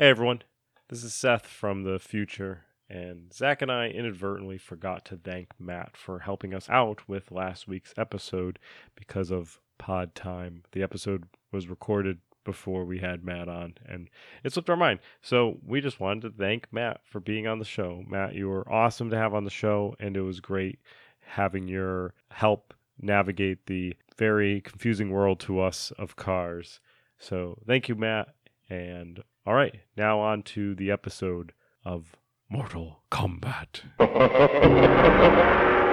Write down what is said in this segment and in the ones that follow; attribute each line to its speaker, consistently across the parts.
Speaker 1: Hey everyone, this is Seth from the future, and Zach and I inadvertently forgot to thank Matt for helping us out with last week's episode because of pod time. The episode was recorded before we had Matt on, and it slipped our mind. So we just wanted to thank Matt for being on the show. Matt, you were awesome to have on the show, and it was great having your help navigate the very confusing world to us of cars. So thank you, Matt. And all right, now on to the episode of Mortal Kombat.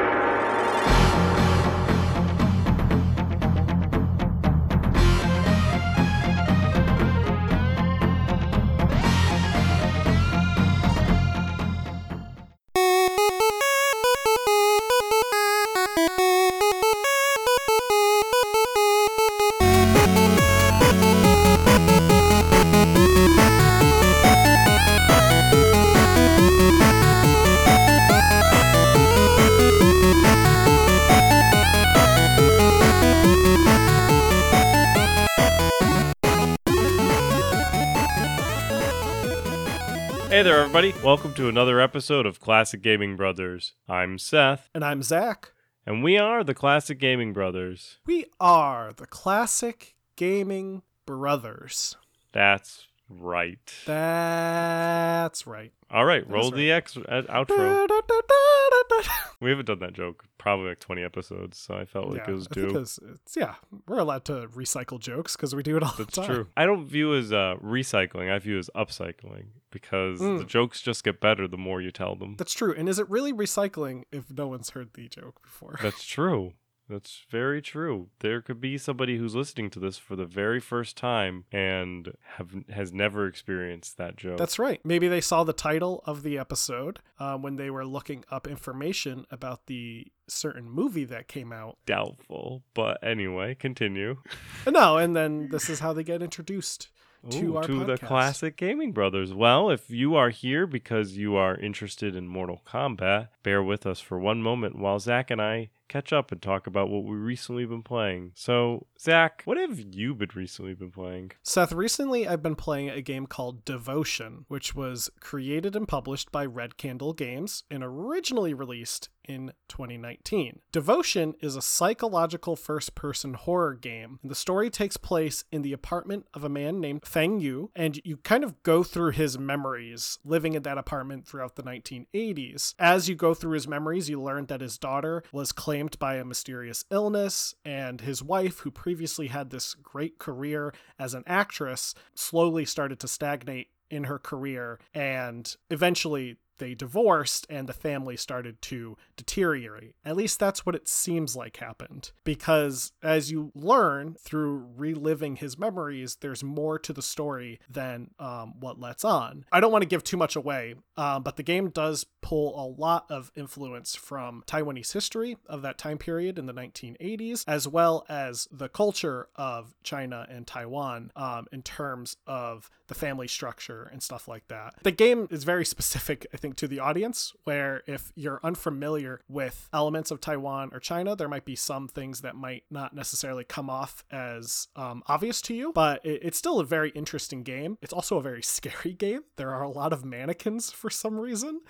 Speaker 1: everybody. Welcome to another episode of Classic Gaming Brothers. I'm Seth,
Speaker 2: And I'm Zach.
Speaker 1: and we are the Classic Gaming Brothers.
Speaker 2: We are the classic gaming brothers.
Speaker 1: That's right.
Speaker 2: That's right.
Speaker 1: All right,
Speaker 2: that
Speaker 1: roll the ex- uh, outro. We haven't done that joke probably like 20 episodes, so I felt like
Speaker 2: Yeah,
Speaker 1: it was due.
Speaker 2: it's, it's- yeah, we're allowed to recycle jokes because we do it all
Speaker 1: That's
Speaker 2: the time.
Speaker 1: true. I don't view as uh, recycling. I view as upcycling because the
Speaker 2: Mm.
Speaker 1: jokes just get better the more you tell them.
Speaker 2: That's true. And is it really recycling if no one's heard the joke before?
Speaker 1: That's true. That's very true. There could be somebody who's listening to this for the very first time and have has never experienced that joke.
Speaker 2: That's right. Maybe they saw the title of the episode um, when they were looking up information about the certain movie that came out.
Speaker 1: doubtful. But anyway, continue.
Speaker 2: No, and then this is how they get introduced to
Speaker 1: Ooh,
Speaker 2: our
Speaker 1: to the classic gaming brothers. Well, if you are here because you are interested in Mortal Kombat, bear with us for one moment while Zach and I catch up and talk about what we recently been playing. So, Zach, what have you been recently been playing?
Speaker 2: Seth, recently I've been playing a game called Devotion, which was created and published by Red Candle Games and originally released in 2019. Devotion is a psychological first person horror game. The story takes place in the apartment of a man named Feng Yu, and you kind of go through his memories living in that apartment throughout the 1980s. As you go through his memories, you learn that his daughter was claimed by a mysterious illness, and his wife, who previously had this great career as an actress, slowly started to stagnate in her career and eventually they divorced and the family started to deteriorate. At least that's what it seems like happened. Because as you learn through reliving his memories, there's more to the story than um, what lets on. I don't want to give too much away, um, but the game does pull a lot of influence from Taiwanese history of that time period in the 1980s, as well as the culture of China and Taiwan um, in terms of the family structure and stuff like that. The game is very specific, I think, to the audience, where if you're unfamiliar with elements of Taiwan or China, there might be some things that might not necessarily come off as um, obvious to you, but it, it's still a very interesting game. It's also a very scary game. There are a lot of mannequins for some reason.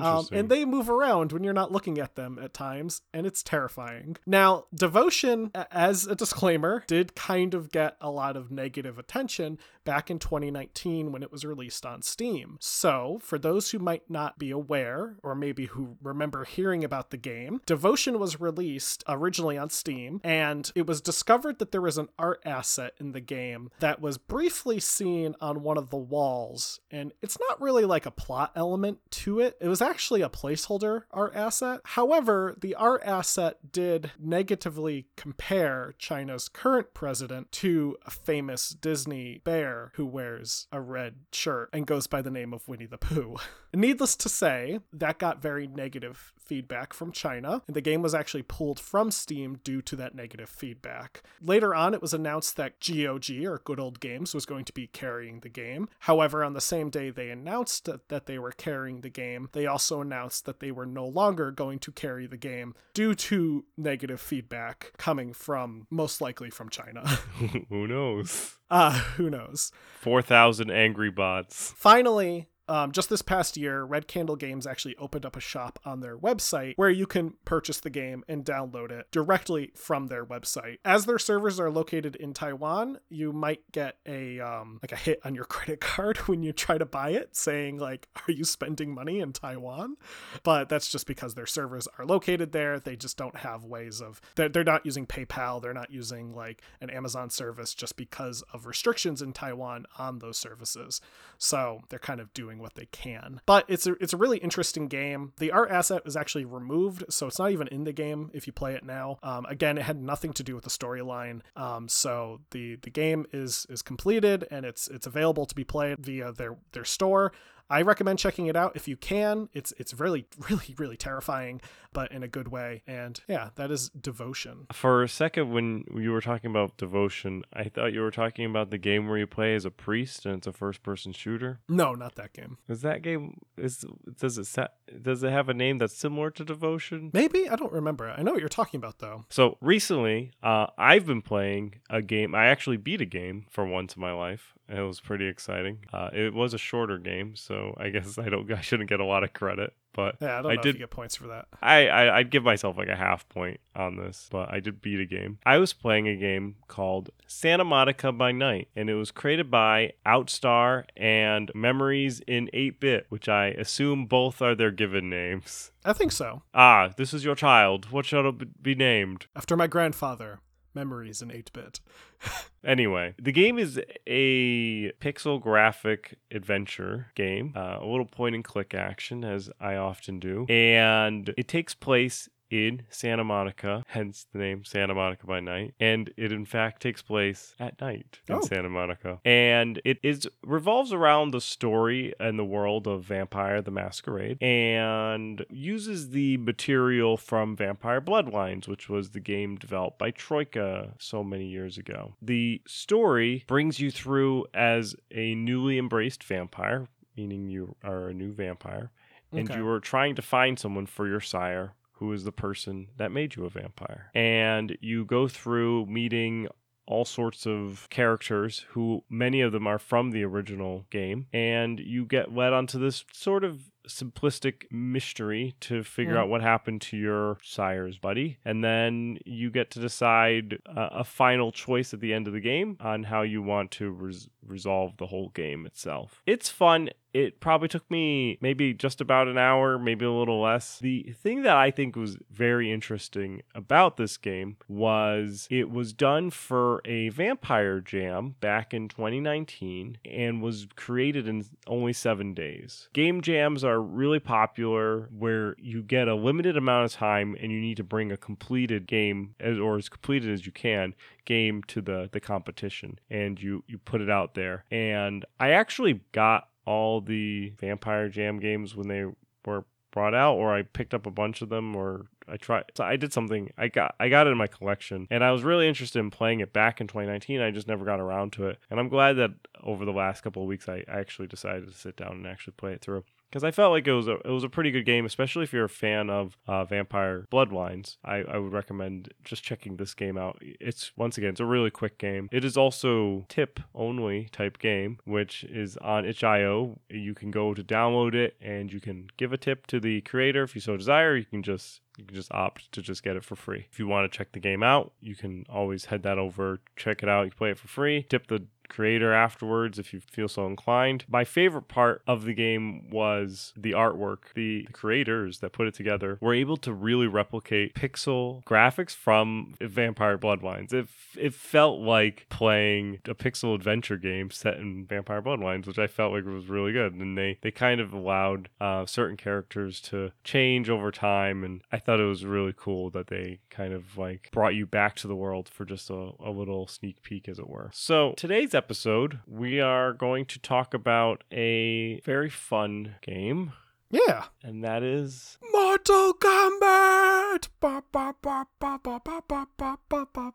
Speaker 2: Um, and they move around when you're not looking at them at times, and it's terrifying. Now, Devotion, as a disclaimer, did kind of get a lot of negative attention back in 2019 when it was released on Steam. So, for those who might not be aware, or maybe who remember hearing about the game, Devotion was released originally on Steam, and it was discovered that there was an art asset in the game that was briefly seen on one of the walls, and it's not really like a plot element to it. It was actually a placeholder art asset. However, the art asset did negatively compare China's current president to a famous Disney bear who wears a red shirt and goes by the name of Winnie the Pooh. Needless to say, that got very negative feedback from China, and the game was actually pulled from Steam due to that negative feedback. Later on, it was announced that GOG, or Good Old Games, was going to be carrying the game. However, on the same day they announced that, they were carrying the game, they they also announced that they were no longer going to carry the game due to negative feedback coming from most likely from China.
Speaker 1: Who knows?
Speaker 2: uh, who knows?
Speaker 1: 4,000 angry bots.
Speaker 2: Finally, um, just this past year, Red Candle Games actually opened up a shop on their website where you can purchase the game and download it directly from their website. As their servers are located in Taiwan, you might get a um, like a hit on your credit card when you try to buy it, saying like, "Are you spending money in Taiwan?" But that's just because their servers are located there. They just don't have ways of they're, they're not using PayPal. They're not using like an Amazon service just because of restrictions in Taiwan on those services. So they're kind of doing what they can. But it's a it's a really interesting game. The art asset is actually removed, so it's not even in the game if you play it now. Um, again, it had nothing to do with the storyline. Um, so the the game is is completed and it's it's available to be played via their their store. I recommend checking it out if you can. It's it's really really really terrifying, but in a good way. And yeah, that is Devotion.
Speaker 1: For a second, when you were talking about devotion, I thought you were talking about the game where you play as a priest and it's a first-person shooter.
Speaker 2: No, not that game.
Speaker 1: Is that game is does it set, does it have a name that's similar to devotion?
Speaker 2: Maybe I don't remember. I know what you're talking about though.
Speaker 1: So recently, uh, I've been playing a game. I actually beat a game for once in my life. It was pretty exciting. Uh, it was a shorter game, so I guess I don't. I shouldn't get a lot of credit, but
Speaker 2: Yeah, I don't
Speaker 1: I
Speaker 2: know
Speaker 1: did-
Speaker 2: if you get points for that.
Speaker 1: I, I I'd give myself like a half point on this, but I did beat a game. I was playing a game called Santa Monica by Night, and it was created by Outstar and Memories in 8-bit, which I assume both are their given names.
Speaker 2: I think so.
Speaker 1: Ah, this is your child. What shall it be named?
Speaker 2: After my grandfather, memories in 8 bit.
Speaker 1: Anyway, the game is a pixel graphic adventure game, uh, a little point and click action, as I often do. And it takes place in Santa Monica, hence the name Santa Monica by Night. And it, in fact, takes place at night in
Speaker 2: Oh.
Speaker 1: Santa Monica. And it is revolves around the story and the world of Vampire the Masquerade and uses the material from Vampire Bloodlines, which was the game developed by Troika so many years ago. The story brings you through as a newly embraced vampire, meaning you are a new vampire, and
Speaker 2: Okay.
Speaker 1: you are trying to find someone for your sire who is the person that made you a vampire. And you go through meeting all sorts of characters who many of them are from the original game and you get led onto this sort of simplistic mystery to figure
Speaker 2: Mm.
Speaker 1: out what happened to your sire's buddy and then you get to decide uh, a final choice at the end of the game on how you want to res- resolve the whole game itself it's fun it probably took me maybe just about an hour, maybe a little less. The thing that I think was very interesting about this game was it was done for a vampire jam back in 2019 and was created in only seven days. Game jams are really popular where you get a limited amount of time and you need to bring a completed game as, or as completed as you can game to the the competition and you you put it out there. And i actually got all the vampire jam games when they were brought out or i picked up a bunch of them or i tried so i did something i got i got it in my collection and i was really interested in playing it back in 2019 i just never got around to it. And i'm glad that over the last couple of weeks i I actually decided to sit down and actually play it through because I felt like it was a it was a pretty good game, especially if you're a fan of uh, Vampire Bloodlines. I, I would recommend just checking this game out. It's once again, it's a really quick game. It is also tip only type game, which is on itch.io. You can go to download it and you can give a tip to the creator if you so desire. You can just you can just opt to just get it for free. If you want to check the game out, you can always head that over, check it out. You can play it for free. Tip the creator afterwards if you feel so inclined. My favorite part of the game was the artwork. The, the creators that put it together were able to really replicate pixel graphics from Vampire Bloodlines. It, it felt like playing a pixel adventure game set in Vampire Bloodlines, which I felt like was really good. And they, they kind of allowed uh, certain characters to change over time. And I thought it was really cool that they kind of like brought you back to the world for just a, a little sneak peek, as it were. So today's episode, we are going to talk about a very fun game.
Speaker 2: Yeah.
Speaker 1: And that is
Speaker 2: Mortal Kombat.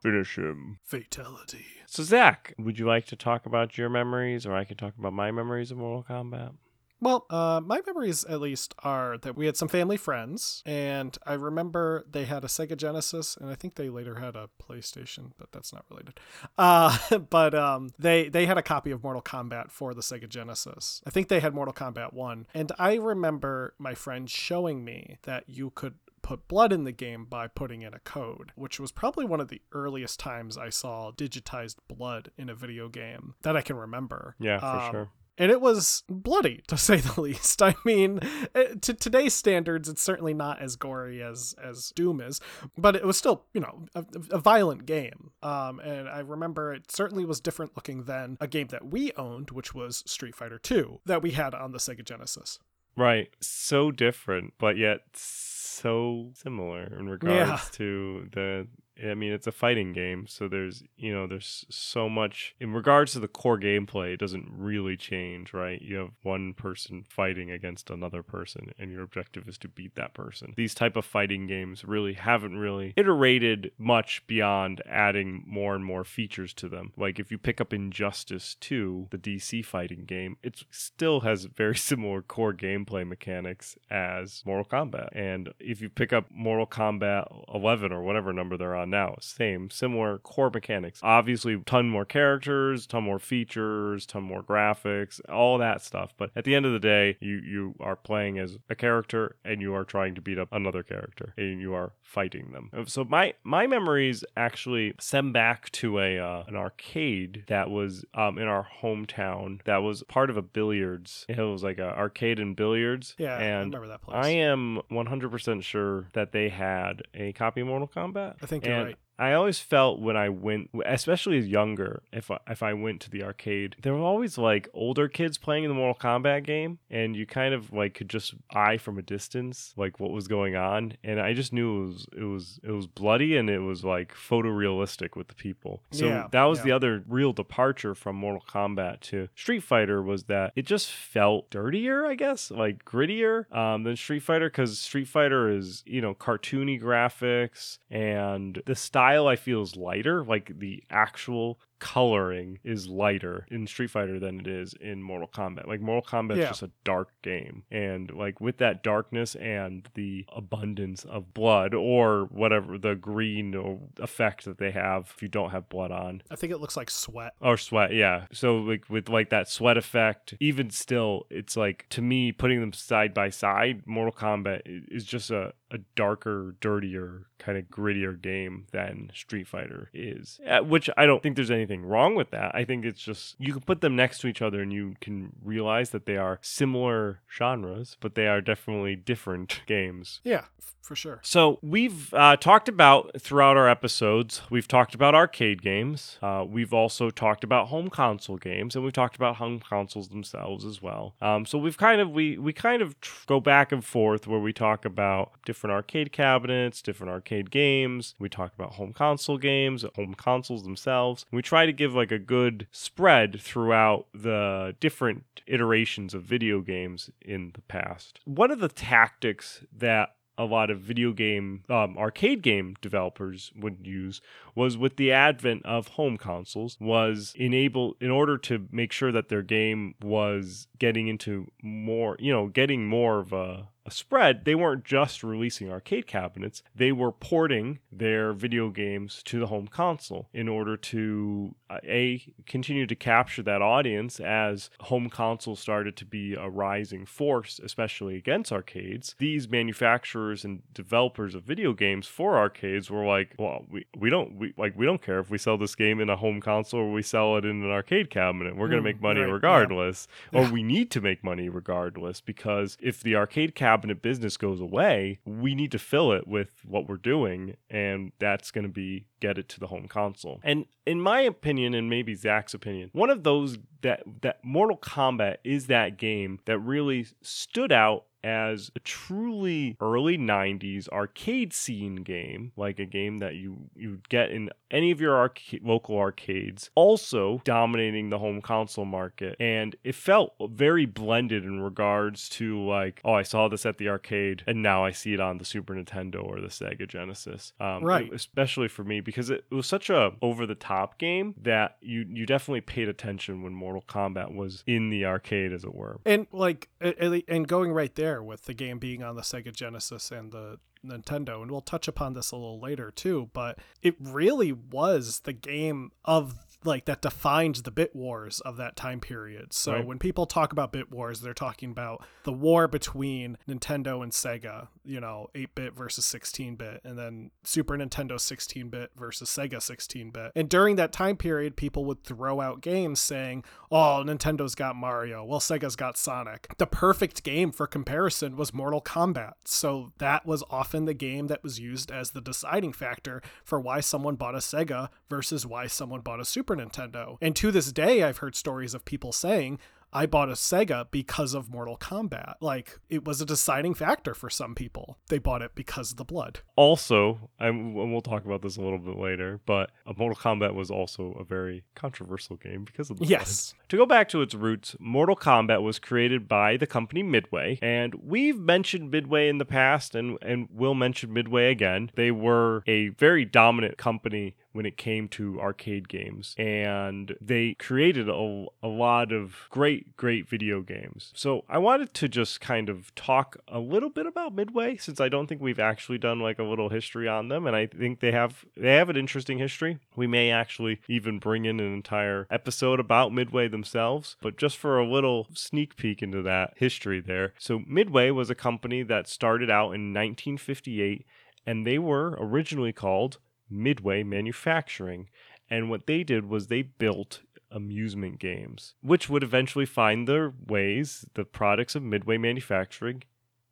Speaker 1: Finish him.
Speaker 2: Fatality.
Speaker 1: So Zach, would you like to talk about your memories, or I can talk about my memories of Mortal Kombat?
Speaker 2: Well, uh, my memories at least are that we had some family friends, and I remember they had a Sega Genesis, and I think they later had a PlayStation, but that's not related. Uh, but um, they they had a copy of Mortal Kombat for the Sega Genesis. I think they had Mortal Kombat One, and I remember my friend showing me that you could put blood in the game by putting in a code, which was probably one of the earliest times I saw digitized blood in a video game that I can remember.
Speaker 1: Yeah, for
Speaker 2: Um,
Speaker 1: sure.
Speaker 2: And it was bloody to say the least. I mean, eh, to today's standards, it's certainly not as gory as as Doom is, but it was still, you know, a, a violent game. Um, and I remember it certainly was different looking than a game that we owned, which was Street Fighter Two, that we had on the Sega Genesis.
Speaker 1: Right. So different, but yet so similar in regards
Speaker 2: Yeah.
Speaker 1: to the I mean, it's a fighting game, so there's, you know, there's so much in regards to the core gameplay, it doesn't really change, right? You have one person fighting against another person and your objective is to beat that person. These type of fighting games really haven't really iterated much beyond adding more and more features to them. Like if you pick up Injustice 2, the DC fighting game, it still has very similar core gameplay mechanics as Mortal Kombat. And if you pick up Mortal Kombat 11 or whatever number they're on now, same, similar core mechanics. Obviously, ton more characters, ton more features, ton more graphics, all that stuff. But at the end of the day, you you are playing as a character and you are trying to beat up another character and you are fighting them. So my my memories actually stem back to a uh, an arcade that was um, in our hometown that was part of a billiards. It was like a arcade and billiards.
Speaker 2: Yeah, I
Speaker 1: and
Speaker 2: remember that place.
Speaker 1: I am 100% sure that they had a copy of Mortal Kombat.
Speaker 2: I think you're right.
Speaker 1: I always felt when I went, especially as younger, if I, if I went to the arcade, there were always like older kids playing in the Mortal Kombat game, and you kind of like could just eye from a distance like what was going on, and I just knew it was it was it was bloody and it was like photorealistic with the people. So
Speaker 2: Yeah,
Speaker 1: that was
Speaker 2: yeah.
Speaker 1: the other real departure from Mortal Kombat to Street Fighter was that it just felt dirtier, I guess, like grittier um, than Street Fighter because Street Fighter is you know cartoony graphics and the style I feel is lighter, like the actual coloring is lighter in Street Fighter than it is in Mortal Kombat. Like Mortal Kombat is
Speaker 2: Yeah.
Speaker 1: just a dark game. And like with that darkness and the abundance of blood or whatever the green or effect that they have if you don't have blood on.
Speaker 2: I think it looks like sweat.
Speaker 1: Or sweat, yeah. So like with like that sweat effect, even still, it's like to me putting them side by side, Mortal Kombat is just a, a darker, dirtier, kind of grittier game than Street Fighter is. Which I don't think there's anything wrong with that. I think it's just you can put them next to each other and you can realize that they are similar genres, but they are definitely different games.
Speaker 2: Yeah, for sure.
Speaker 1: So we've uh, talked about throughout our episodes. We've talked about arcade games. Uh, we've also talked about home console games, and we've talked about home consoles themselves as well. Um, so we've kind of we we kind of tr- go back and forth where we talk about different arcade cabinets, different arcade games. We talk about home console games, home consoles themselves. We try to give like a good spread throughout the different iterations of video games in the past. One of the tactics that a lot of video game um, arcade game developers would use was with the advent of home consoles was enable in order to make sure that their game was getting into more you know getting more of a, a spread they weren't just releasing arcade cabinets. They were porting their video games to the home console in order to a continue to capture that audience as home consoles started to be a rising force especially against arcades. These manufacturers and developers of video games for arcades were like well we, we don't we like we don't care if we sell this game in a home console or we sell it in an arcade cabinet. We're going to
Speaker 2: Mm,
Speaker 1: make money
Speaker 2: right, yeah.
Speaker 1: regardless. Or we need to make money regardless because if the arcade cabinet business goes away we need to fill it with what we're doing and that's going to be get it to the home console. And in my opinion and maybe zach's opinion. One of those that that mortal kombat is that game that really stood out as a truly early 90s arcade scene game, like a game that you you get in any of your arca- local arcades, also dominating the home console market. And it felt very blended in regards to like, oh, I saw this at the arcade and now I see it on the Super Nintendo or the Sega Genesis. Um,
Speaker 2: Right.
Speaker 1: Especially for me because it, it was such a over the top game that you you definitely paid attention when Mortal Kombat was in the arcade, as it were.
Speaker 2: And like, and going right there with the game being on the Sega Genesis and the Nintendo, and we'll touch upon this a little later too, but it really was the game of like that defined the bit wars of that time period. So
Speaker 1: Right.
Speaker 2: when people talk about bit wars, they're talking about the war between Nintendo and Sega, you know, 8-bit versus 16-bit, and then Super Nintendo 16-bit versus Sega 16-bit. And during that time period, people would throw out games saying, "Oh, Nintendo's got Mario, well Sega's got Sonic." The perfect game for comparison was Mortal Kombat. So that was often the game that was used as the deciding factor for why someone bought a Sega versus why someone bought a Super Nintendo. And to this day, I've heard stories of people saying, I bought a Sega because of Mortal Kombat. Like, it was a deciding factor for some people. They bought it because of the blood.
Speaker 1: Also, and and we'll talk about this a little bit later, but Mortal Kombat was also a very controversial game because of the
Speaker 2: Yes.
Speaker 1: blood. To go back to its roots, Mortal Kombat was created by the company Midway, and we've mentioned Midway in the past, and and will mention Midway again. They were a very dominant company when it came to arcade games and they created a, a lot of great great video games. So i wanted to just kind of talk a little bit about midway since i don't think we've actually done like a little history on them and i think they have they have an interesting history. We may actually even bring in an entire episode about midway themselves but just for a little sneak peek into that history there. So midway was a company that started out in 1958 and they were originally called Midway Manufacturing. And what they did was they built amusement games, which would eventually find their ways, the products of Midway Manufacturing,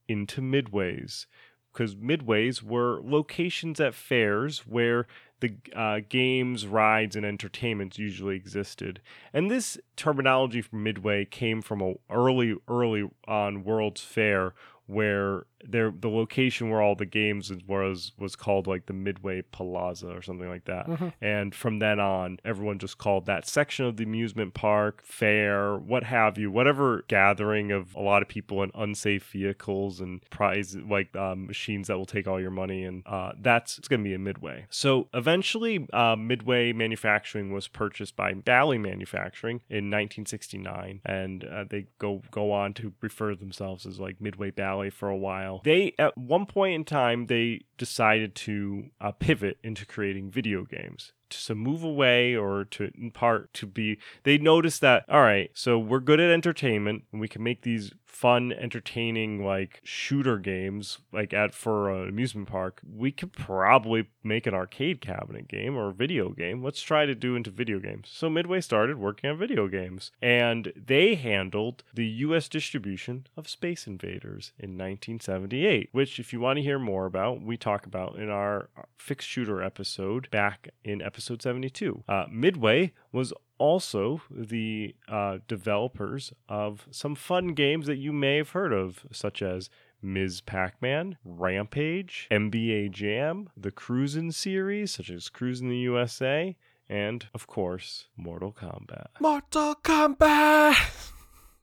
Speaker 1: into Midways. Because Midways were locations at fairs where the uh, games, rides, and entertainments usually existed. And this terminology from Midway came from a early, early on World's Fair where there the location where all the games was was called like the Midway Plaza or something like that.
Speaker 2: Mhm.
Speaker 1: And from then on, everyone just called that section of the amusement park, fair, what have you, whatever gathering of a lot of people in unsafe vehicles and prize like um, machines that will take all your money, and uh, that's it's going to be a Midway. So eventually, uh, Midway Manufacturing was purchased by Bally Manufacturing in 1969, and uh, they go go on to refer to themselves as like Midway Bally for a while. They at one point in time they decided to uh, pivot into creating video games to move away or to in part to be they noticed that all right so we're good at entertainment and we can make these fun entertaining like shooter games like at for an amusement park we could probably make an arcade cabinet game or video game. Let's try to do into video games. So midway started working on video games and they handled the us distribution of space invaders in 1978 which if you want to hear more about we talk about in our fixed shooter episode back in episode 72 uh, midway was also the uh, developers of some fun games that you may have heard of, such as Ms. Pac Man, Rampage, NBA Jam, the Cruisin' series, such as Cruisin' the USA, and, of course, Mortal Kombat.
Speaker 2: Mortal Kombat!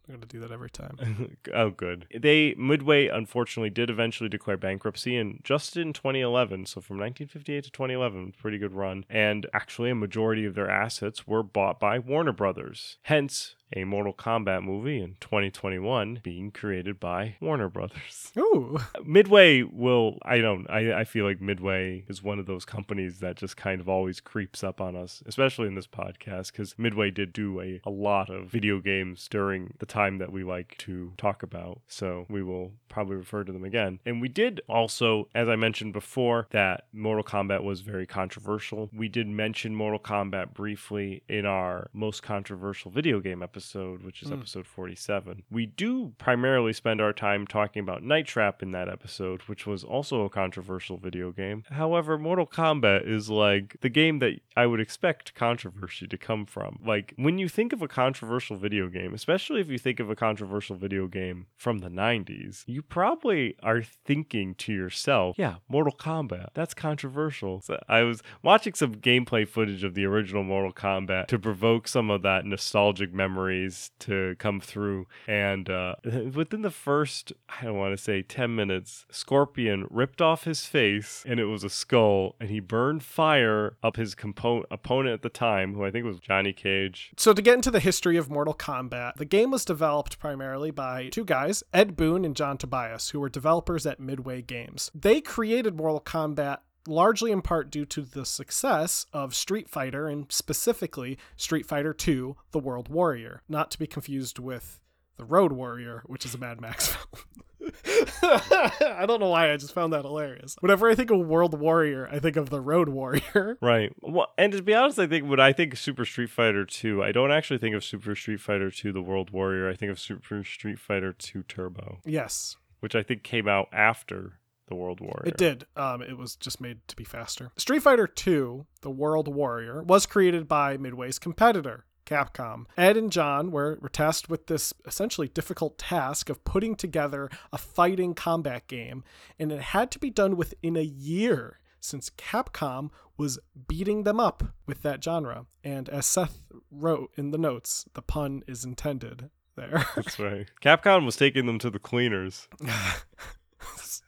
Speaker 2: I'm going to do that every time.
Speaker 1: oh, good. They Midway unfortunately did eventually declare bankruptcy, and just in 2011, so from 1958 to 2011, pretty good run. And actually, a majority of their assets were bought by Warner Brothers. Hence, a Mortal Kombat movie in 2021 being created by Warner Brothers.
Speaker 2: Ooh.
Speaker 1: Midway will I don't I, I feel like Midway is one of those companies that just kind of always creeps up on us, especially in this podcast, because Midway did do a, a lot of video games during the time that we like to talk about. So we will probably refer to them again. And we did also, as I mentioned before, that Mortal Kombat was very controversial. We did mention Mortal Kombat briefly in our most controversial video game episode episode, which is
Speaker 2: Mm.
Speaker 1: episode 47. We do primarily spend our time talking about Night Trap in that episode, which was also a controversial video game. However, Mortal Kombat is like the game that I would expect controversy to come from. Like, when you think of a controversial video game, especially if you think of a controversial video game from the 90s, you probably are thinking to yourself, yeah, Mortal Kombat, that's controversial. So I was watching some gameplay footage of the original Mortal Kombat to provoke some of that nostalgic to come through. And uh, within the first, I don't want to say 10 minutes, Scorpion ripped off his face and it was a skull, and he burned fire up his compo- opponent at the time, who I think was Johnny Cage.
Speaker 2: So, to get into the history of Mortal Kombat, the game was developed primarily by two guys, Ed Boon and John Tobias, who were developers at Midway Games. They created Mortal Kombat largely in part due to the success of Street Fighter and specifically Street Fighter II The World Warrior, not to be confused with The Road Warrior, which is a Mad Max film. I don't know why I just found that hilarious. Whenever I think of World Warrior, I think of The Road Warrior.
Speaker 1: Right. Well, and to be honest, I think when I think Super Street Fighter 2, I don't actually think of Super Street Fighter 2 The World Warrior. I think of Super Street Fighter 2 Turbo,
Speaker 2: Yes,
Speaker 1: which I think came out after The World Warrior.
Speaker 2: It did. Um, it was just made to be faster. Street Fighter II, The World Warrior, was created by Midway's competitor, Capcom. Ed and John were, were tasked with this essentially difficult task of putting together a fighting combat game, and it had to be done within a year since Capcom was beating them up with that genre. And as Seth wrote in the notes, the pun is intended there.
Speaker 1: That's right. Capcom was taking them to the cleaners.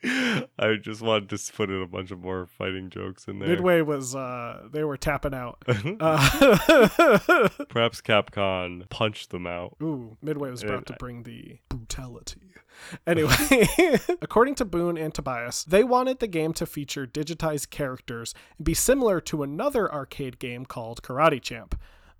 Speaker 1: I just wanted to put in a bunch of more fighting jokes in there.
Speaker 2: Midway was uh they were tapping out. Uh,
Speaker 1: Perhaps Capcom punched them out.
Speaker 2: ooh, Midway was about to bring the brutality. Anyway, according to Boon and Tobias, they wanted the game to feature digitized characters and be similar to another arcade game called Karate Champ.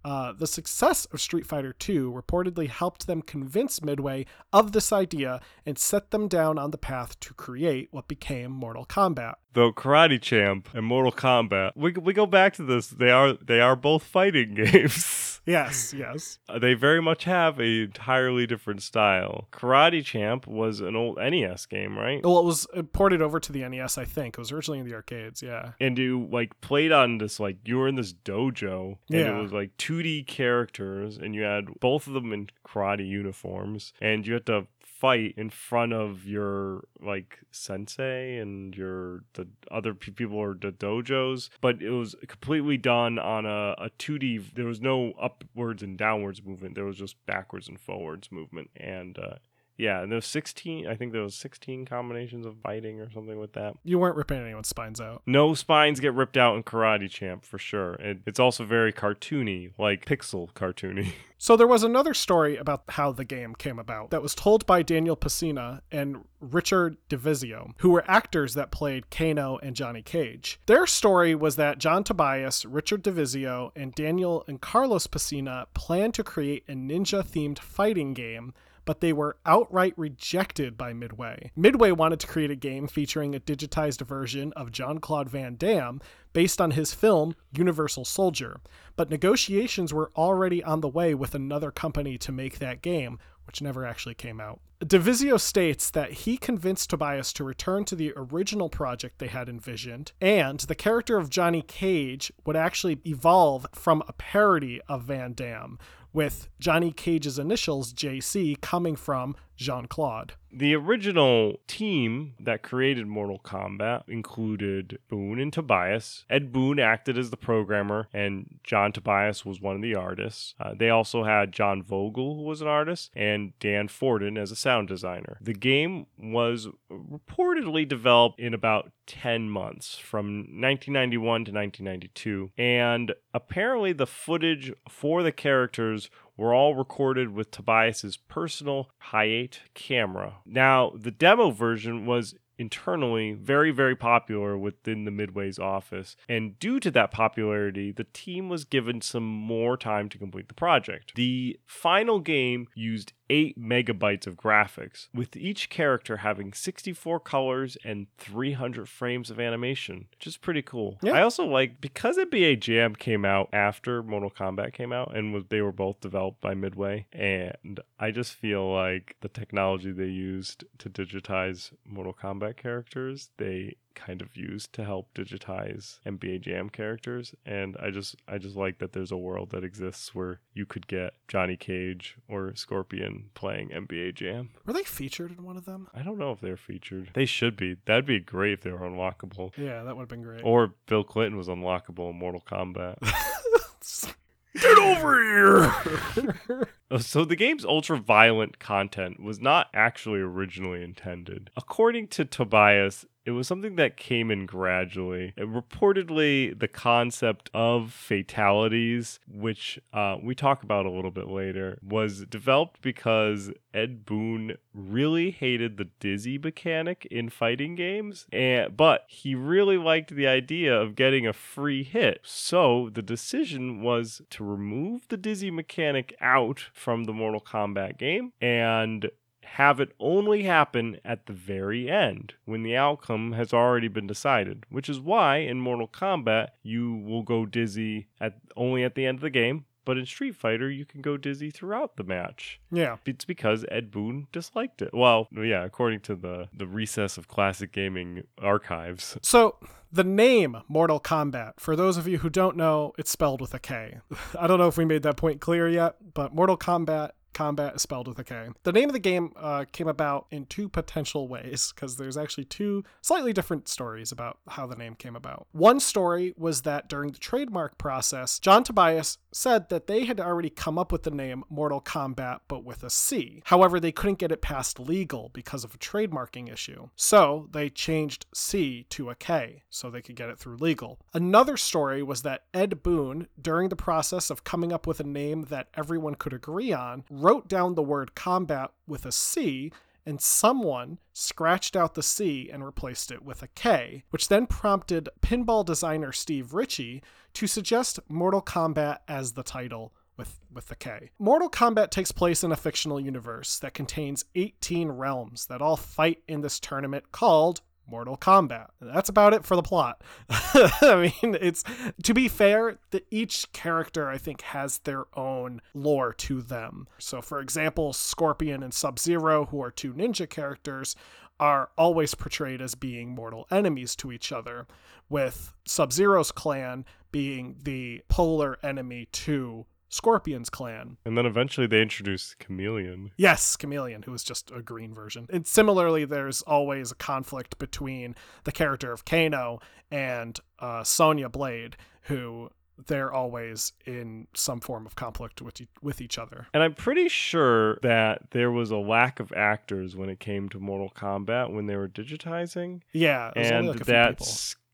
Speaker 2: Uh, the success of Street Fighter II reportedly helped them convince Midway of this idea and set them down on the path to create what became Mortal Kombat.
Speaker 1: Though Karate Champ and Mortal Kombat, we we go back to this. They are they are both fighting games.
Speaker 2: Yes, yes.
Speaker 1: they very much have a entirely different style. Karate Champ was an old NES game, right?
Speaker 2: Well, it was uh, ported over to the NES, I think. It was originally in the arcades, yeah.
Speaker 1: and you like played on this like you were in this dojo and
Speaker 2: Yeah.
Speaker 1: it was like 2D characters and you had both of them in karate uniforms and you had to fight in front of your like sensei and your the other pe- people or the dojos but it was completely done on a, a 2D there was no upwards and downwards movement there was just backwards and forwards movement and uh yeah, and there was 16, I think there was 16 combinations of biting or something with that.
Speaker 2: You weren't ripping anyone's spines out.
Speaker 1: No spines get ripped out in Karate Champ for sure. And it's also very cartoony, like pixel cartoony.
Speaker 2: So there was another story about how the game came about that was told by Daniel Pesina and Richard Divizio, who were actors that played Kano and Johnny Cage. Their story was that John Tobias, Richard Divizio, and Daniel and Carlos Pesina planned to create a ninja-themed fighting game but they were outright rejected by Midway. Midway wanted to create a game featuring a digitized version of Jean Claude Van Damme based on his film Universal Soldier, but negotiations were already on the way with another company to make that game, which never actually came out. Divizio states that he convinced Tobias to return to the original project they had envisioned, and the character of Johnny Cage would actually evolve from a parody of Van Damme, with Johnny Cage's initials JC coming from Jean Claude.
Speaker 1: The original team that created Mortal Kombat included Boon and Tobias. Ed Boon acted as the programmer, and John Tobias was one of the artists. Uh, they also had John Vogel, who was an artist, and Dan Forden as a sound designer. The game was reportedly developed in about 10 months from 1991 to 1992, and apparently the footage for the characters were all recorded with Tobias's personal Hi8 camera. Now, the demo version was internally very, very popular within the Midway's office. And due to that popularity, the team was given some more time to complete the project. The final game used 8 megabytes of graphics, with each character having 64 colors and 300 frames of animation, which is pretty cool.
Speaker 2: Yeah.
Speaker 1: I also like because NBA Jam came out after Mortal Kombat came out and was they were both developed by Midway and I just feel like the technology they used to digitize Mortal Kombat characters, they kind of used to help digitize NBA Jam characters and I just I just like that there's a world that exists where you could get Johnny Cage or Scorpion playing NBA Jam.
Speaker 2: Were they featured in one of them?
Speaker 1: I don't know if they're featured. They should be. That'd be great if they were unlockable.
Speaker 2: Yeah, that would have been great.
Speaker 1: Or Bill Clinton was unlockable in Mortal Kombat.
Speaker 2: Get over here!
Speaker 1: Uh, So the game's ultra-violent content was not actually originally intended. According to Tobias, it was something that came in gradually. Reportedly, the concept of fatalities, which uh, we talk about a little bit later, was developed because Ed Boon really hated the dizzy mechanic in fighting games, and but he really liked the idea of getting a free hit. So the decision was to remove the dizzy mechanic out from the Mortal Kombat game and have it only happen at the very end when the outcome has already been decided, which is why in Mortal Kombat you will go dizzy at only at the end of the game, but in Street Fighter you can go dizzy throughout the match.
Speaker 2: yeah.
Speaker 1: It's because Ed Boon disliked it. Well, yeah, according to the the recess of classic gaming archives.
Speaker 2: So, the name Mortal Kombat, for those of you who don't know, it's spelled with a K. I don't know if we made that point clear yet, but Mortal Kombat combat is spelled with a K. The name of the game uh, came about in two potential ways because there's actually two slightly different stories about how the name came about. One story was that during the trademark process, John Tobias said that they had already come up with the name Mortal Kombat but with a C. However, they couldn't get it past legal because of a trademarking issue. So they changed C to a K so they could get it through legal. Another story was that Ed Boon, during the process of coming up with a name that everyone could agree on, wrote down the word combat with a C and someone scratched out the C and replaced it with a K, which then prompted pinball designer Steve Ritchie to suggest Mortal Kombat as the title with, with the K. Mortal Kombat takes place in a fictional universe that contains 18 realms that all fight in this tournament called Mortal Kombat. That's about it for the plot. I mean, it's to be fair, that each character I think has their own lore to them. So, for example, Scorpion and Sub Zero, who are two ninja characters, are always portrayed as being mortal enemies to each other, with Sub Zero's clan being the polar enemy to Scorpion's clan.
Speaker 1: And then eventually they introduced Chameleon.
Speaker 2: Yes, Chameleon, who is just a green version. And similarly, there's always a conflict between the character of Kano and uh, Sonya Blade, who they're always in some form of conflict with e- with each other.
Speaker 1: And I'm pretty sure that there was a lack of actors when it came to Mortal Kombat when they were digitizing.
Speaker 2: Yeah, it was
Speaker 1: and
Speaker 2: only like a few
Speaker 1: that
Speaker 2: people.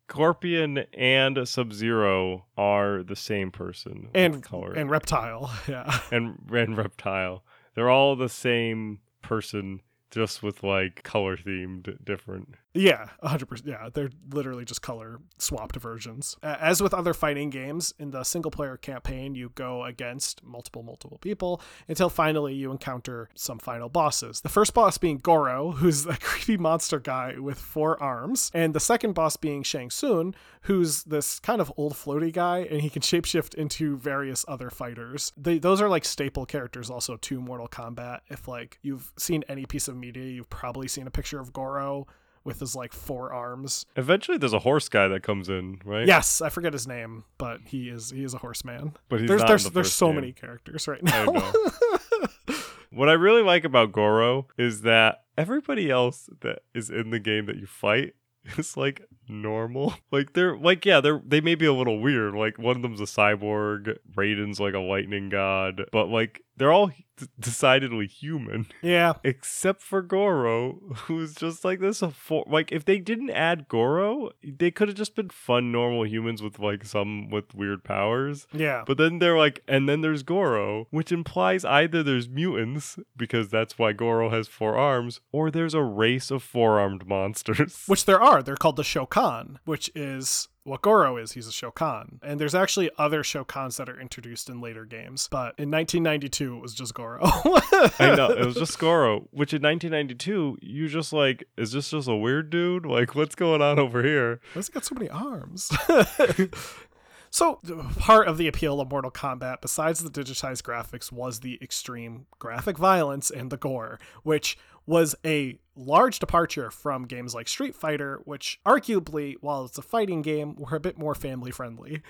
Speaker 1: Scorpion and Sub Zero are the same person.
Speaker 2: and
Speaker 1: color.
Speaker 2: and Reptile. Yeah,
Speaker 1: and and reptile. They're all the same person, just with like color themed different.
Speaker 2: Yeah, 100%. Yeah, they're literally just color swapped versions. As with other fighting games, in the single player campaign, you go against multiple, multiple people until finally you encounter some final bosses. The first boss being Goro, who's a creepy monster guy with four arms, and the second boss being Shang Tsung, who's this kind of old floaty guy, and he can shapeshift into various other fighters. They, those are like staple characters also to Mortal Kombat. If like you've seen any piece of media, you've probably seen a picture of Goro with his like four arms.
Speaker 1: Eventually, there's a horse guy that comes in, right?
Speaker 2: Yes, I forget his name, but he is he is a horseman.
Speaker 1: but he's
Speaker 2: there's
Speaker 1: not
Speaker 2: there's
Speaker 1: the
Speaker 2: there's so
Speaker 1: game.
Speaker 2: many characters right
Speaker 1: I
Speaker 2: now.
Speaker 1: know. What I really like about Goro is that everybody else that is in the game that you fight is like normal. Like they're like yeah, they're they may be a little weird. Like one of them's a cyborg, Raiden's like a lightning god, but like they're all d- decidedly human
Speaker 2: Yeah.
Speaker 1: except for Goro, who's just like this. For, like if they didn't add Goro, they could have just been fun normal humans with like some with weird powers.
Speaker 2: Yeah.
Speaker 1: But then they're like, and then there's Goro, which implies either there's mutants because that's why Goro has four arms, or there's a race of four armed monsters.
Speaker 2: Which there are. They're called the Shokan, which is what Goro is. He's a Shokan. And there's actually other Shokans that are introduced in later games. But in 1992, it was just Goro.
Speaker 1: I know it was just Goro, which in 1992 you just like, is this just a weird dude? Like, what's going on over here?
Speaker 2: Why's he got so many arms? so, part of the appeal of Mortal Kombat, besides the digitized graphics, was the extreme graphic violence and the gore, which was a large departure from games like Street Fighter, which arguably, while it's a fighting game, were a bit more family friendly.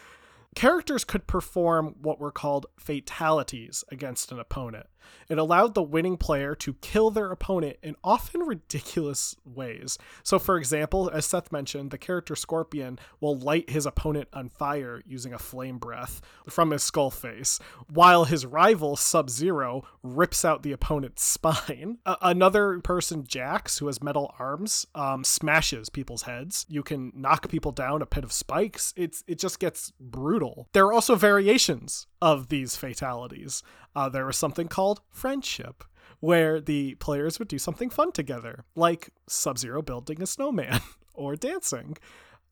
Speaker 2: Characters could perform what were called fatalities against an opponent. It allowed the winning player to kill their opponent in often ridiculous ways. So, for example, as Seth mentioned, the character Scorpion will light his opponent on fire using a flame breath from his skull face, while his rival Sub Zero rips out the opponent's spine. Another person, Jax, who has metal arms, um, smashes people's heads. You can knock people down a pit of spikes. It's it just gets brutal. There are also variations of these fatalities. Uh, there was something called friendship, where the players would do something fun together, like Sub Zero building a snowman or dancing.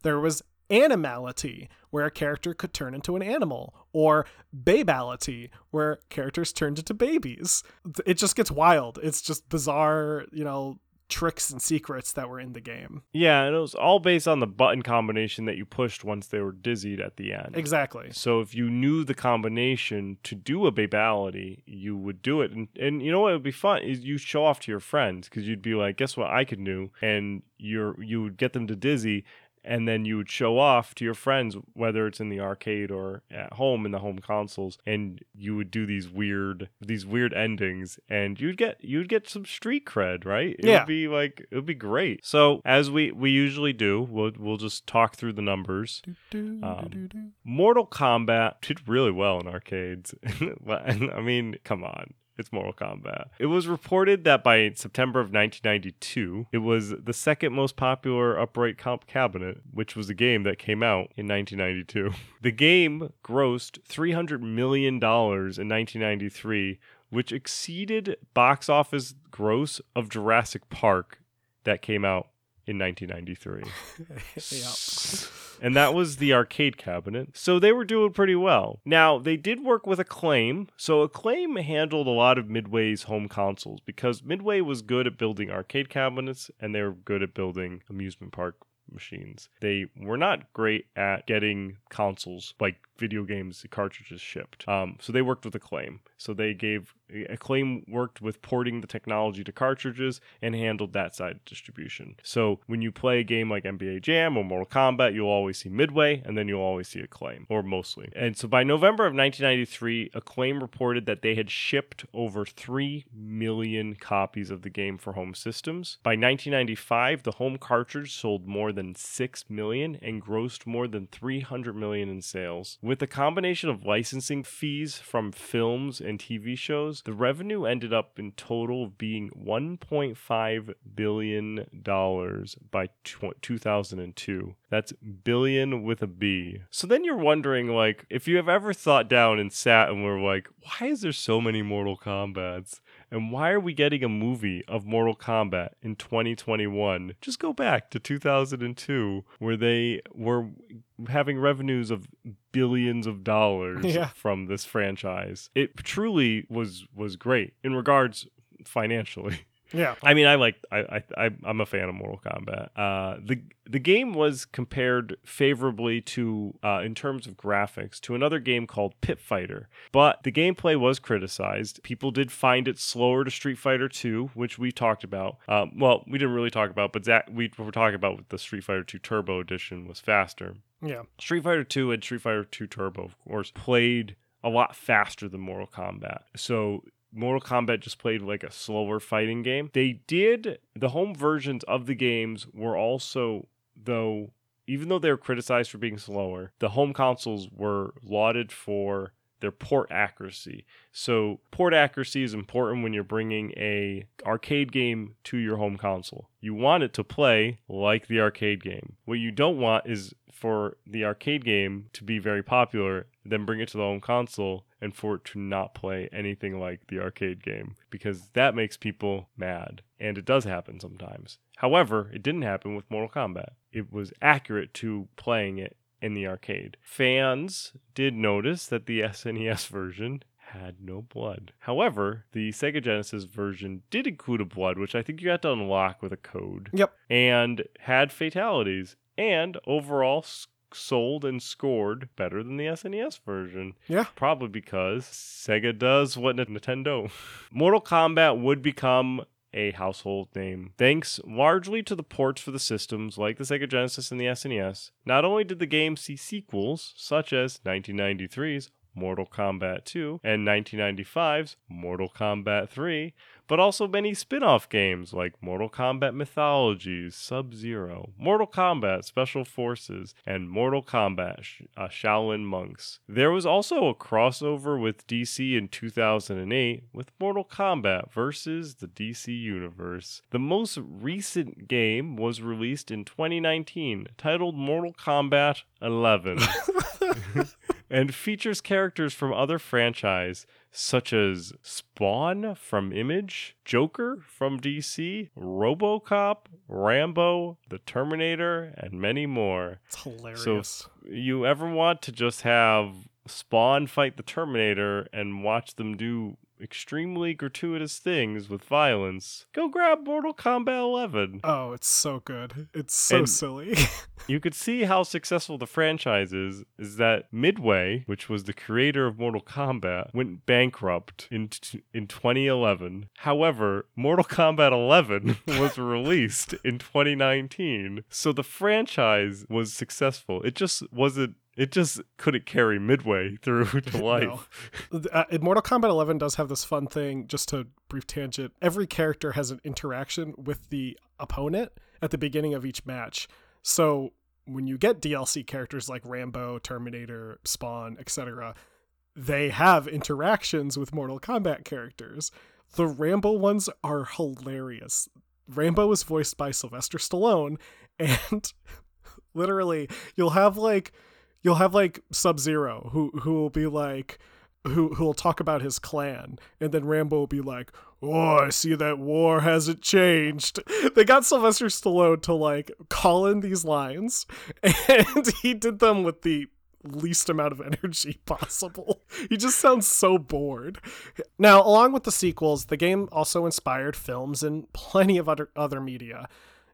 Speaker 2: There was animality, where a character could turn into an animal, or babality, where characters turned into babies. It just gets wild. It's just bizarre, you know, tricks and secrets that were in the game.
Speaker 1: Yeah, and it was all based on the button combination that you pushed once they were dizzied at the end.
Speaker 2: Exactly.
Speaker 1: So if you knew the combination to do a babality, you would do it. And, and you know what would be fun is you show off to your friends because you'd be like, guess what I could do? And you're you would get them to dizzy and then you would show off to your friends whether it's in the arcade or at home in the home consoles and you would do these weird these weird endings and you'd get you'd get some street cred right it
Speaker 2: Yeah.
Speaker 1: would be like it would be great so as we we usually do we'll we'll just talk through the numbers Um, Mortal Kombat did really well in arcades. I mean, come on. It's Mortal Kombat. It was reported that by September of 1992, it was the second most popular upright comp cabinet, which was a game that came out in 1992. The game grossed $300 million in 1993, which exceeded box office gross of Jurassic Park that came out in 1993 and that was the arcade cabinet. So they were doing pretty well. Now, they did work with Acclaim. So Acclaim handled a lot of Midway's home consoles because Midway was good at building arcade cabinets and they were good at building amusement park machines. They were not great at getting consoles like video games cartridges shipped. Um, so they worked with Acclaim. So they gave Acclaim worked with porting the technology to cartridges and handled that side of distribution. So when you play a game like NBA Jam or Mortal Kombat, you'll always see Midway and then you'll always see Acclaim, or mostly. And so by November of 1993, Acclaim reported that they had shipped over 3 million copies of the game for home systems. By 1995, the home cartridge sold more than 6 million and grossed more than 300 million in sales. With a combination of licensing fees from films and TV shows, the revenue ended up in total being 1.5 billion dollars by 2002. That's billion with a B. So then you're wondering like if you have ever thought down and sat and were like, why is there so many Mortal Kombats? And why are we getting a movie of Mortal Kombat in 2021? Just go back to 2002 where they were having revenues of billions of dollars
Speaker 2: Yeah.
Speaker 1: from this franchise. It truly was was great in regards financially.
Speaker 2: Yeah.
Speaker 1: I mean, I like I I I'm a fan of Mortal Kombat. Uh, the the game was compared favorably to uh, in terms of graphics to another game called Pit Fighter, but the gameplay was criticized. People did find it slower to Street Fighter 2, which we talked about. Um, well, we didn't really talk about, but Zach, we were talking about with the Street Fighter 2 Turbo Edition was faster.
Speaker 2: Yeah.
Speaker 1: Street Fighter 2 and Street Fighter 2 Turbo, of course, played a lot faster than Mortal Kombat. So Mortal Kombat just played like a slower fighting game. They did the home versions of the games were also though even though they were criticized for being slower, the home consoles were lauded for their port accuracy. So port accuracy is important when you're bringing a arcade game to your home console. You want it to play like the arcade game. What you don't want is for the arcade game to be very popular, then bring it to the home console and for it to not play anything like the arcade game because that makes people mad. And it does happen sometimes. However, it didn't happen with Mortal Kombat. It was accurate to playing it in the arcade. Fans did notice that the SNES version had no blood. However, the Sega Genesis version did include a blood, which I think you had to unlock with a code.
Speaker 2: Yep.
Speaker 1: And had fatalities and overall sold and scored better than the SNES version.
Speaker 2: Yeah.
Speaker 1: Probably because Sega does what Nintendo. Mortal Kombat would become a household name. Thanks largely to the ports for the systems like the Sega Genesis and the SNES, not only did the game see sequels, such as 1993's Mortal Kombat 2 and 1995's Mortal Kombat 3, but also many spin off games like Mortal Kombat Mythologies, Sub Zero, Mortal Kombat Special Forces, and Mortal Kombat Sh- uh, Shaolin Monks. There was also a crossover with DC in 2008 with Mortal Kombat versus the DC Universe. The most recent game was released in 2019, titled Mortal Kombat 11. and features characters from other franchise such as Spawn from Image, Joker from DC, RoboCop, Rambo, The Terminator, and many more.
Speaker 2: It's hilarious.
Speaker 1: So if you ever want to just have Spawn fight the Terminator and watch them do extremely gratuitous things with violence, go grab Mortal Kombat 11.
Speaker 2: oh, it's so good. It's so
Speaker 1: And-
Speaker 2: silly.
Speaker 1: You could see how successful the franchise is, is that Midway, which was the creator of Mortal Kombat, went bankrupt in, t- in 2011. However, Mortal Kombat 11 was released in 2019. So the franchise was successful. It just wasn't, it just couldn't carry Midway through to life.
Speaker 2: uh, in Mortal Kombat 11 does have this fun thing, just to brief tangent. Every character has an interaction with the opponent at the beginning of each match. So when you get DLC characters like Rambo, Terminator, Spawn, etc., they have interactions with Mortal Kombat characters. The Rambo ones are hilarious. Rambo is voiced by Sylvester Stallone, and literally, you'll have like you'll have like Sub Zero who who will be like who who will talk about his clan, and then Rambo will be like, "Oh, I see that war hasn't changed." They got Sylvester Stallone to like call in these lines, and he did them with the least amount of energy possible. He just sounds so bored. Now, along with the sequels, the game also inspired films and plenty of other other media.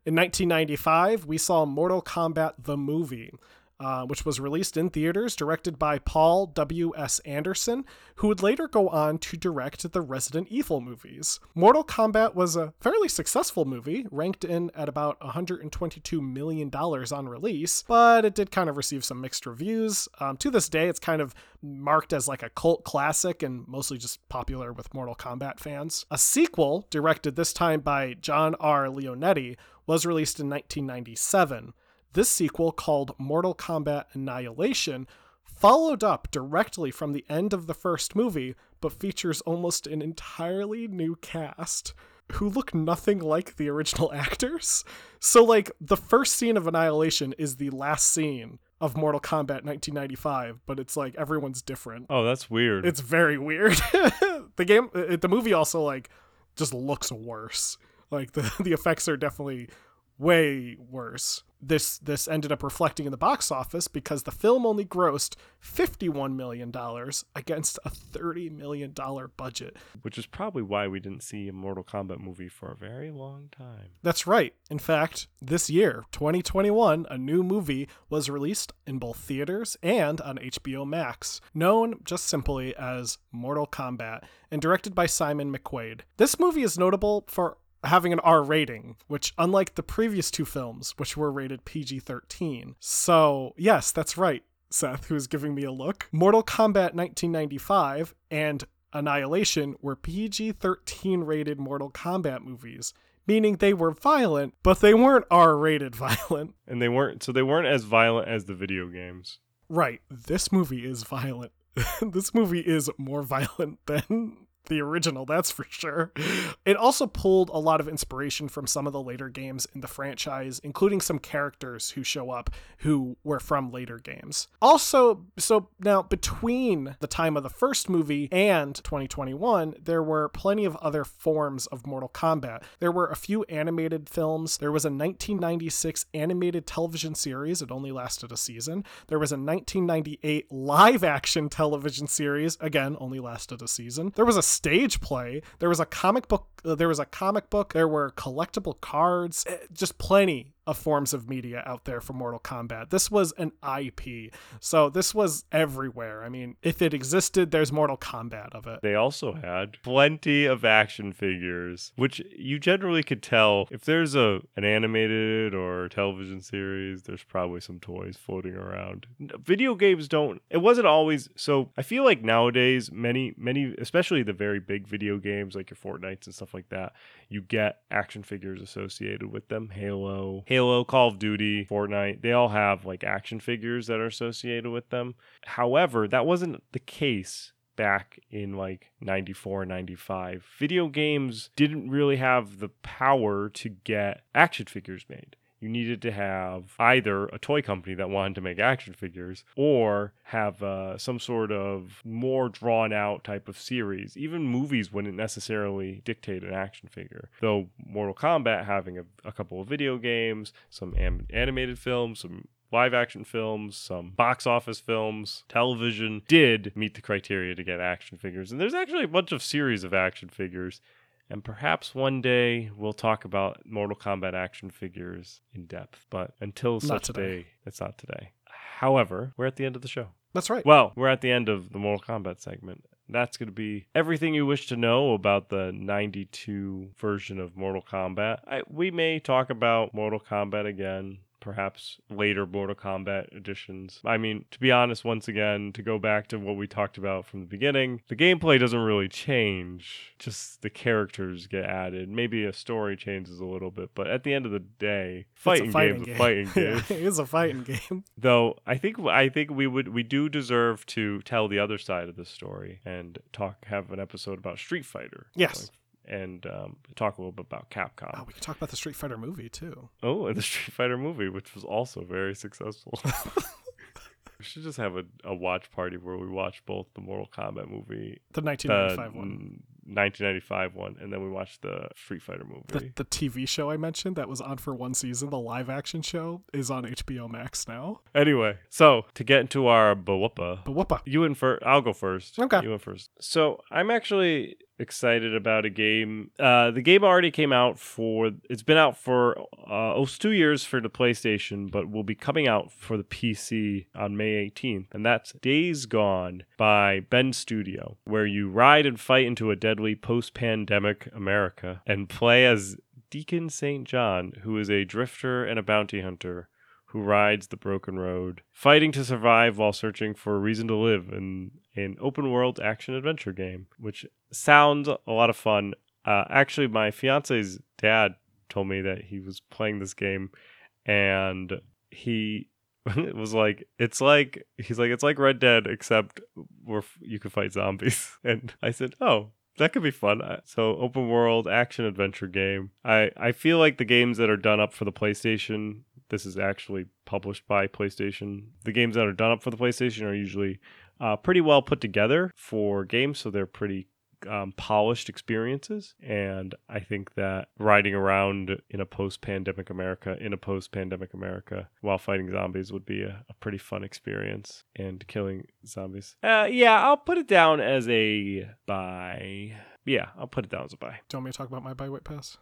Speaker 2: In 1995, we saw Mortal Kombat the movie, uh, which was released in theaters, directed by Paul W.S. Anderson, who would later go on to direct the Resident Evil movies. Mortal Kombat was a fairly successful movie, ranked in at about $122 million on release, but it did kind of receive some mixed reviews. Um, to this day, it's kind of marked as like a cult classic and mostly just popular with Mortal Kombat fans. A sequel, directed this time by John R. Leonetti, was released in 1997. This sequel, called Mortal Kombat Annihilation, followed up directly from the end of the first movie, but features almost an entirely new cast who look nothing like the original actors. So, like, the first scene of Annihilation is the last scene of Mortal Kombat 1995, but it's like everyone's different.
Speaker 1: Oh, that's weird.
Speaker 2: It's very weird. the game, the movie also like just looks worse. Like the the effects are definitely way worse. This this ended up reflecting in the box office because the film only grossed $51 million against a $30 million budget.
Speaker 1: which is probably why we didn't see a Mortal Kombat movie for a very long time.
Speaker 2: That's right. In fact, this year, 2021, a new movie was released in both theaters and on HBO Max, known just simply as Mortal Kombat and directed by Simon McQuoid. This movie is notable for having an R rating, which unlike the previous two films, which were rated PG-13. So, yes, that's right. Seth, who's giving me a look. Mortal Kombat 1995 and Annihilation were PG 13 rated Mortal Kombat movies, meaning they were violent, but they weren't R rated violent.
Speaker 1: And they weren't so they weren't as violent as the video games.
Speaker 2: Right, this movie is violent. this movie is more violent than the original, that's for sure. It also pulled a lot of inspiration from some of the later games in the franchise, including some characters who show up who were from later games. Also, so now between the time of the first movie and 2021, there were plenty of other forms of Mortal Kombat. There were a few animated films. There was a 1996 animated television series, it only lasted a season. There was a 1998 live action television series, again, only lasted a season. There was a stage play. There was a comic book. Uh, there was a comic book. There were collectible cards. eh, Just plenty of forms of media out there for Mortal Kombat. This was an IP, so this was everywhere. I mean, if it existed, there's Mortal Kombat of it.
Speaker 1: They also had plenty of action figures, which you generally could tell if there's a an animated or television series, there's probably some toys floating around. Video games don't it wasn't always so I feel like nowadays many many especially the very big video games like your Fortnites and stuff like that, you get action figures associated with them. Halo, Halo, Call of Duty, Fortnite, they all have like action figures that are associated with them. However, that wasn't the case back in like 94 95 video games didn't really have the power to get action figures made you needed to have either a toy company that wanted to make action figures or have uh, some sort of more drawn out type of series. Even movies wouldn't necessarily dictate an action figure. Though Mortal Kombat having a, a couple of video games, some am- animated films, some live action films, some box office films, television did meet the criteria to get action figures. And there's actually a bunch of series of action figures. And perhaps one day we'll talk about Mortal Kombat action figures in depth. But until such day, it's not today. However, we're at the end of the show.
Speaker 2: That's right.
Speaker 1: Well, we're at the end of the Mortal Kombat segment. That's going to be everything you wish to know about the 92 version of Mortal Kombat. I, we may talk about Mortal Kombat again, perhaps later Mortal Kombat editions. I mean, to be honest, once again, to go back to what we talked about from the beginning, the gameplay doesn't really change, just the characters get added. Maybe a story changes a little bit, but at the end of the day,
Speaker 2: It's
Speaker 1: fighting,
Speaker 2: a fighting
Speaker 1: game's
Speaker 2: game.
Speaker 1: a fighting game.
Speaker 2: It is a fighting game.
Speaker 1: Though I think I think we would we do deserve to tell the other side of the story and talk have an episode about Street Fighter.
Speaker 2: Yes.
Speaker 1: And um, talk a little bit about Capcom.
Speaker 2: Oh, we could talk about the Street Fighter movie too.
Speaker 1: Oh, and the Street Fighter movie, which was also very successful. we should just have a, a watch party where we watch both the Mortal Kombat movie,
Speaker 2: The
Speaker 1: the
Speaker 2: 1995 one.
Speaker 1: mm, 1995 one, and then we watch the Street Fighter movie.
Speaker 2: The, the TV show I mentioned that was on for one season, the live action show, is on HBO Max now.
Speaker 1: Anyway, so to get into our bawupa,
Speaker 2: whoopa.
Speaker 1: You went first. I'll go first.
Speaker 2: Okay.
Speaker 1: You went first. So I'm actually excited about a game. Uh, the game already came out for. It's been out for uh, almost two years for the PlayStation, but will be coming out for the PC on May 18th, and that's Days Gone by Bend Studio, where you ride and fight into a deadly post-pandemic America and play as Deacon St. John, who is a drifter and a bounty hunter who rides the broken road, fighting to survive while searching for a reason to live in an open world action adventure game, which sounds a lot of fun. Uh, actually, my fiance's dad told me that he was playing this game and he was like, it's like, he's like, it's like Red Dead, except where you can fight zombies. And I said, oh, that could be fun. Uh, So open world action adventure game. I I feel like the games that are done up for the PlayStation. This is actually published by PlayStation. The games that are done up for the PlayStation are usually uh, pretty well put together for games, so they're pretty um, polished experiences. And I think that riding around in a post-pandemic America, in a post-pandemic America, while fighting zombies would be a, a pretty fun experience. And killing zombies. Uh, yeah, I'll put it down as a buy. Yeah, I'll put it down as a buy.
Speaker 2: Do you want me to talk about my buy wait pass?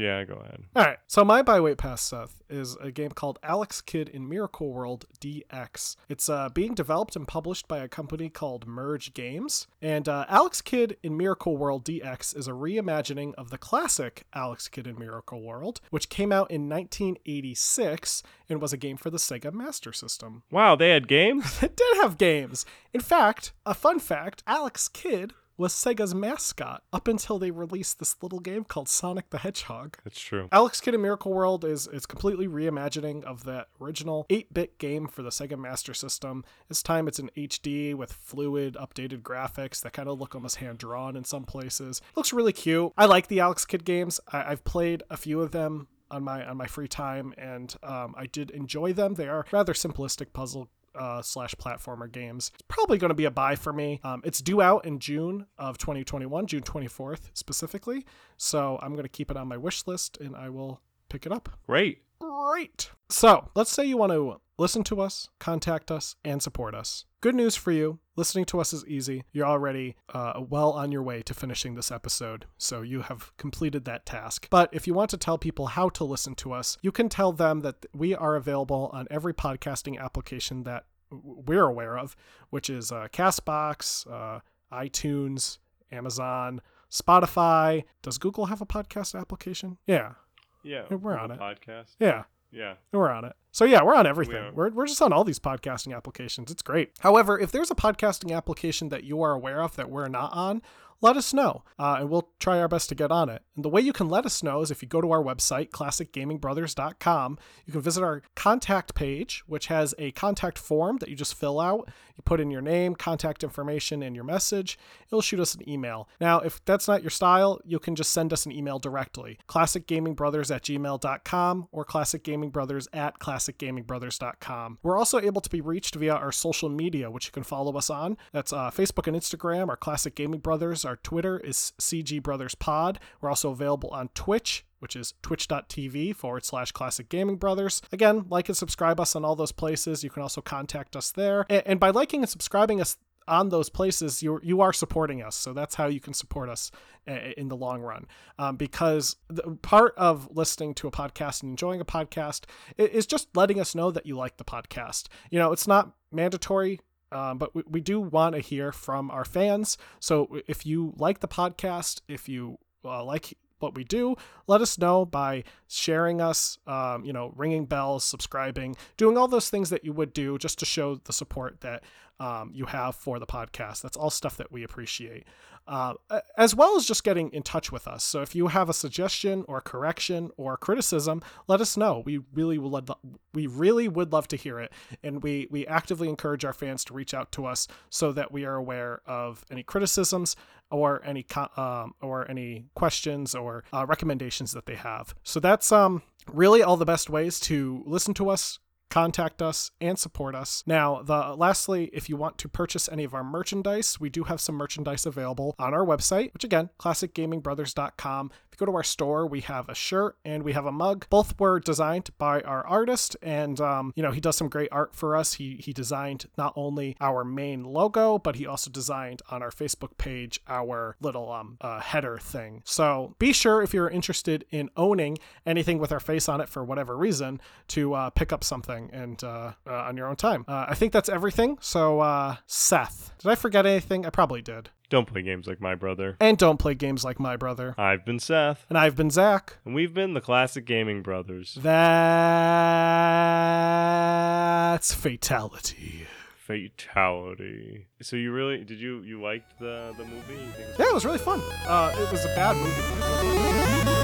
Speaker 1: Yeah, go ahead.
Speaker 2: All right. So my buy wait pass, Seth, is a game called Alex Kidd in Miracle World DX. It's uh, being developed and published by a company called Merge Games. And uh, Alex Kidd in Miracle World DX is a reimagining of the classic Alex Kidd in Miracle World, which came out in 1986 and was a game for the Sega Master System.
Speaker 1: Wow, they had games?
Speaker 2: It did have games. In fact, a fun fact Alex Kidd was Sega's mascot up until they released this little game called Sonic the Hedgehog.
Speaker 1: That's true.
Speaker 2: Alex Kidd in Miracle World is is completely reimagining of that original 8-bit game for the Sega Master System. This time it's in HD with fluid, updated graphics that kind of look almost hand drawn in some places. Looks really cute. I like the Alex Kidd games. I, I've played a few of them on my on my free time, and um, I did enjoy them. They are rather simplistic puzzle uh, slash platformer games. It's probably going to be a buy for me. Um, it's due out in June of 2021, June 24th specifically. So I'm going to keep it on my wish list, and I will pick it up.
Speaker 1: Great.
Speaker 2: Great. So let's say you want to listen to us, contact us, and support us. Good news for you listening to us is easy. You're already uh, well on your way to finishing this episode, so you have completed that task. But if you want to tell people how to listen to us, you can tell them that we are available on every podcasting application that we're aware of, which is uh, Castbox, uh, iTunes, Amazon, Spotify. Does Google have a podcast application? Yeah.
Speaker 1: Yeah.
Speaker 2: we're
Speaker 1: on
Speaker 2: on it.
Speaker 1: Podcast.
Speaker 2: Yeah.
Speaker 1: Yeah.
Speaker 2: We're on it. So yeah, we're on everything.
Speaker 1: are.
Speaker 2: We're, we're just on all these podcasting applications. It's great. However, if there's a podcasting application that you are aware of that we're not on, let us know, uh, and we'll try our best to get on it. And the way you can let us know is if you go to our website, classicgamingbrothers.com, you can visit our contact page, which has a contact form that you just fill out. You put in your name, contact information, and your message. It'll shoot us an email. Now, if that's not your style, you can just send us an email directly. ClassicGamingBrothers at gmail.com or ClassicGamingBrothers at ClassicGamingBrothers.com. We're also able to be reached via our social media, which you can follow us on. That's uh, Facebook and Instagram, our Classic Gaming Brothers. Our Twitter is CG Brothers Pod. We're also available on Twitch which is twitch.tv forward slash classic gaming brothers. Again, like and subscribe us on all those places. You can also contact us there. And, by liking and subscribing us on those places, you you are supporting us. So that's how you can support us in the long run. Um, because the, part of listening to a podcast and enjoying a podcast is just letting us know that you like the podcast. You know, it's not mandatory um, but we, we do want to hear from our fans. So if you like the podcast, if you uh, like what we do, let us know by sharing us, um, you know, ringing bells, subscribing, doing all those things that you would do just to show the support that um, you have for the podcast. That's all stuff that we appreciate, uh, as well as just getting in touch with us. So if you have a suggestion or correction or criticism, let us know. We really would we really would love to hear it, and we we actively encourage our fans to reach out to us so that we are aware of any criticisms or any um, or any questions or uh, recommendations that they have. So that's um really all the best ways to listen to us contact us and support us. Now, the lastly, if you want to purchase any of our merchandise, we do have some merchandise available on our website, which again, classicgamingbrothers.com. If you go to our store, we have a shirt and we have a mug. Both were designed by our artist, and um, you know he does some great art for us. He he designed not only our main logo, but he also designed on our Facebook page our little um uh, header thing. So be sure if you're interested in owning anything with our face on it for whatever reason to uh, pick up something and uh, uh, on your own time. Uh, I think that's everything. So, uh, Seth, did I forget anything? I probably did.
Speaker 1: Don't play games like my brother.
Speaker 2: And don't play games like my brother.
Speaker 1: I've been Seth.
Speaker 2: And I've been Zach.
Speaker 1: And we've been the Classic Gaming Brothers.
Speaker 2: That's fatality.
Speaker 1: Fatality. So you really did you you liked the the movie?
Speaker 2: yeah, it was really fun. Uh, it was a bad movie.